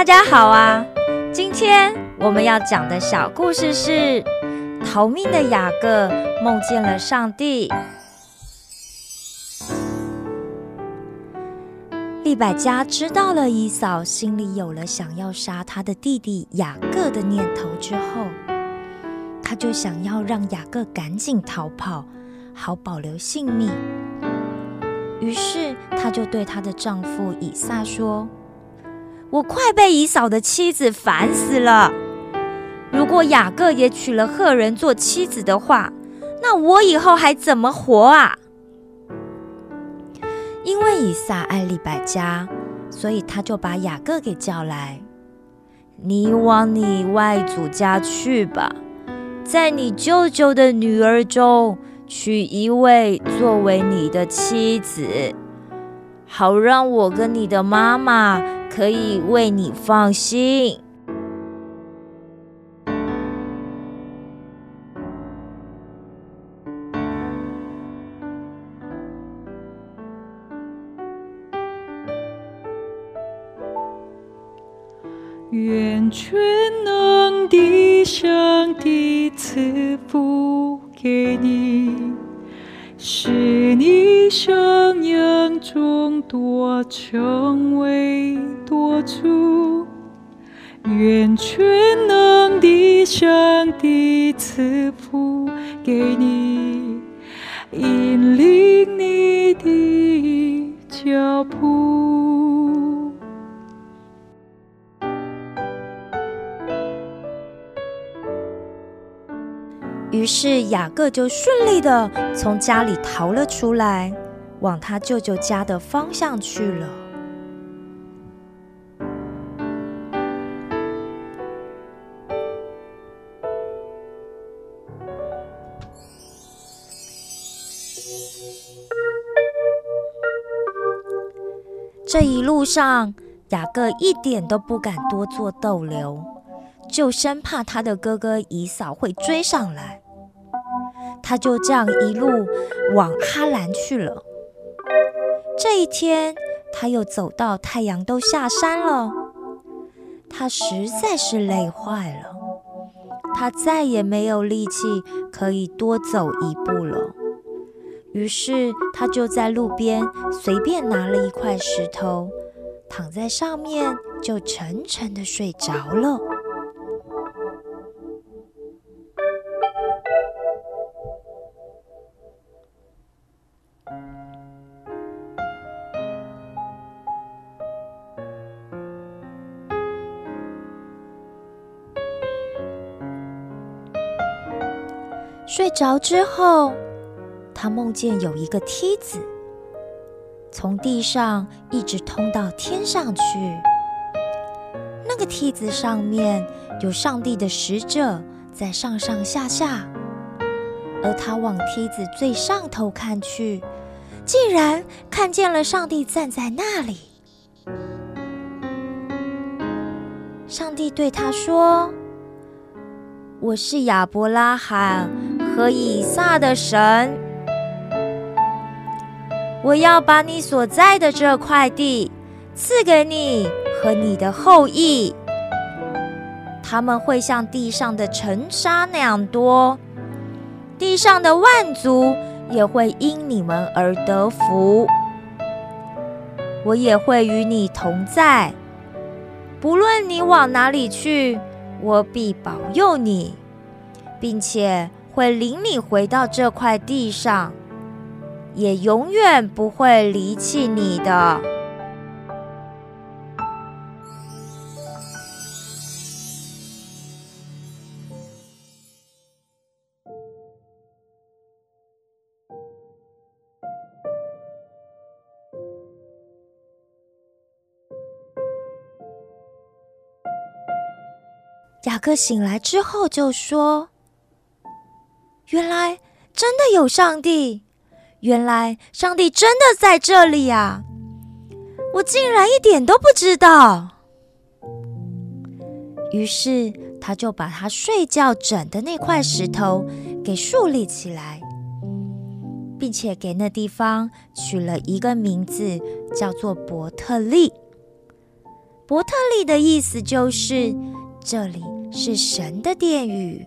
大家好啊！今天我们要讲的小故事是：逃命的雅各梦见了上帝。利百加知道了以扫心里有了想要杀他的弟弟雅各的念头之后，他就想要让雅各赶紧逃跑，好保留性命。于是，他就对她的丈夫以撒说：“我快被以扫的妻子烦死了。如果雅各也娶了赫人做妻子的话，那我以后还怎么活啊？”因为以撒爱利百家，所以他就把雅各给叫来：“你往你外祖家去吧，在你舅舅的女儿中娶一位作为你的妻子，好让我跟你的妈妈可以为你放心。”愿全能的上帝赐福给你，使你生命中多，成为多主。愿全能的上帝赐福给你，引领你的脚步。于是雅各就顺利的从家里逃了出来，往他舅舅家的方向去了。这一路上，雅各一点都不敢多做逗留，就生怕他的哥哥以嫂会追上来。他就这样一路往哈兰去了。这一天，他又走到太阳都下山了，他实在是累坏了，他再也没有力气可以多走一步了。于是，他就在路边随便拿了一块石头，躺在上面，就沉沉的睡着了。睡着之后，他梦见有一个梯子，从地上一直通到天上去。那个梯子上面有上帝的使者在上上下下，而他往梯子最上头看去，竟然看见了上帝站在那里。上帝对他说：“我是亚伯拉罕。”和以撒的神，我要把你所在的这块地赐给你和你的后裔，他们会像地上的尘沙那样多，地上的万族也会因你们而得福。我也会与你同在，不论你往哪里去，我必保佑你，并且。会领你回到这块地上，也永远不会离弃你的雅各醒来之后就说，原来真的有上帝。原来上帝真的在这里呀！我竟然一点都不知道。”于是他就把他睡觉枕的那块石头给竖立起来，并且给那地方取了一个名字，叫做伯特利。伯特利的意思就是这里是神的殿宇。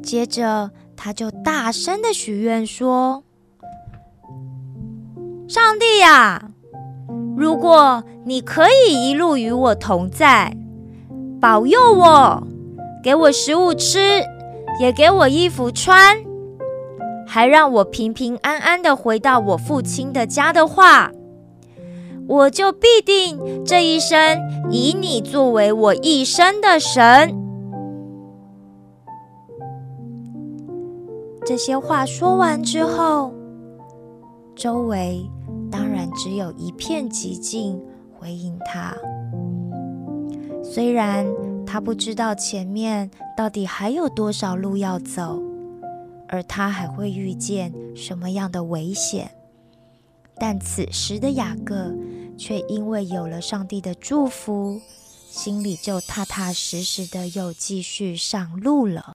接着，他就大声的许愿说：“上帝呀，如果你可以一路与我同在，保佑我，给我食物吃，也给我衣服穿，还让我平平安安的回到我父亲的家的话。”我就必定这一生以你作为我一生的神。这些话说完之后，周围当然只有一片寂静回应他。虽然他不知道前面到底还有多少路要走，而他还会遇见什么样的危险。但此时的雅各却因为有了上帝的祝福，心里就踏踏实实的又继续上路了。